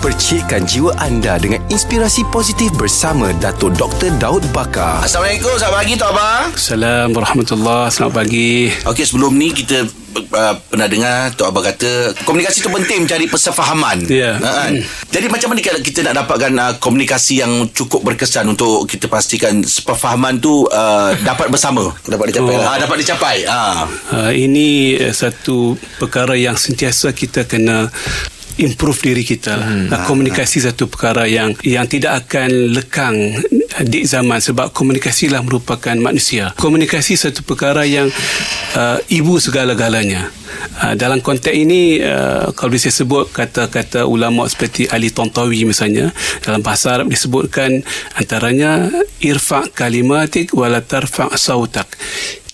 Percikkan jiwa anda dengan inspirasi positif bersama Dato' Dr. Daud Bakar. Assalamualaikum, selamat pagi Tok Abang. Assalamualaikum warahmatullahi Selamat pagi Okey, sebelum ni kita uh, pernah dengar Tok Abang kata komunikasi tu penting mencari persefahaman. Ya. Ha, kan? Jadi macam mana kalau kita nak dapatkan uh, komunikasi yang cukup berkesan untuk kita pastikan persefahaman tu uh, dapat bersama. Dapat dicapai Oh. lah. Ah, dapat dicapai. Ah. uh, Ini uh, satu perkara yang sentiasa kita kena improve diri kita hmm. uh, komunikasi satu perkara yang yang tidak akan lekang di zaman sebab komunikasi lah merupakan manusia. Komunikasi satu perkara yang uh, ibu segala-galanya. Uh, dalam konteks ini uh, kalau boleh saya sebut kata-kata ulama seperti Ali Tontawi misalnya dalam bahasa Arab disebutkan antaranya irfa kalimatik wala tarfa sautak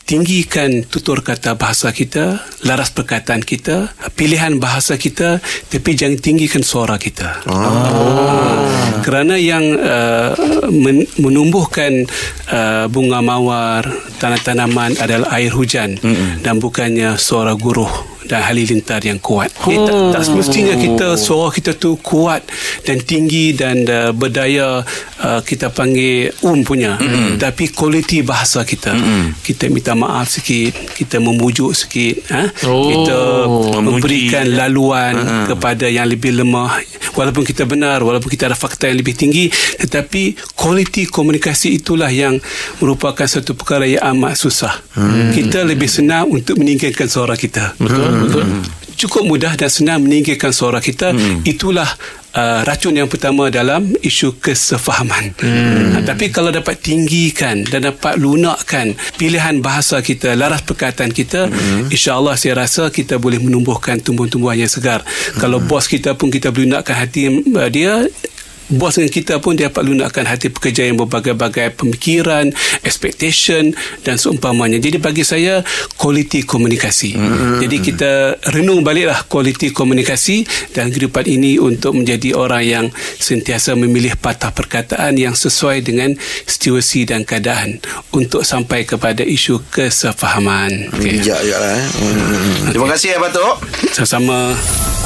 tinggikan tutur kata bahasa kita, laras perkataan kita, pilihan bahasa kita, tapi jangan tinggikan suara kita. Oh. Kerana yang uh, men- menumbuhkan uh, bunga mawar, tanah-tanaman adalah air hujan Mm-mm. dan bukannya suara guruh dan halilintar yang kuat. Oh. Eh, tak, tak semestinya kita suara kita tu kuat dan tinggi dan uh, berdaya uh, kita panggil um punya. Mm-hmm. Tapi kualiti bahasa kita. Mm-hmm. Kita minta maaf sikit, kita memujuk sikit, ha? Oh. kita memberikan laluan uh-huh. kepada yang lebih lemah walaupun kita benar walaupun kita ada fakta yang lebih tinggi tetapi kualiti komunikasi itulah yang merupakan satu perkara yang amat susah. Hmm. Kita lebih senang untuk meninggikan suara kita. Betul, betul. Cukup mudah dan senang meninggikan suara kita. Hmm. Itulah uh, racun yang pertama dalam isu kesefahaman. Hmm. Uh, tapi kalau dapat tinggikan dan dapat lunakkan pilihan bahasa kita, laras perkataan kita, hmm. insya-Allah saya rasa kita boleh menumbuhkan tumbuh-tumbuhan yang segar. Hmm. Kalau bos kita pun kita boleh lunakkan hati uh, dia bos dengan kita pun dia dapat lunakkan hati pekerja yang berbagai-bagai pemikiran, expectation dan seumpamanya. Jadi bagi saya kualiti komunikasi. Mm-hmm. Jadi kita renung baliklah kualiti komunikasi dalam kehidupan ini untuk menjadi orang yang sentiasa memilih patah perkataan yang sesuai dengan situasi dan keadaan untuk sampai kepada isu kesefahaman. Okay. Juga lah eh. Hmm. Terima kasih ya Batok. Sama-sama.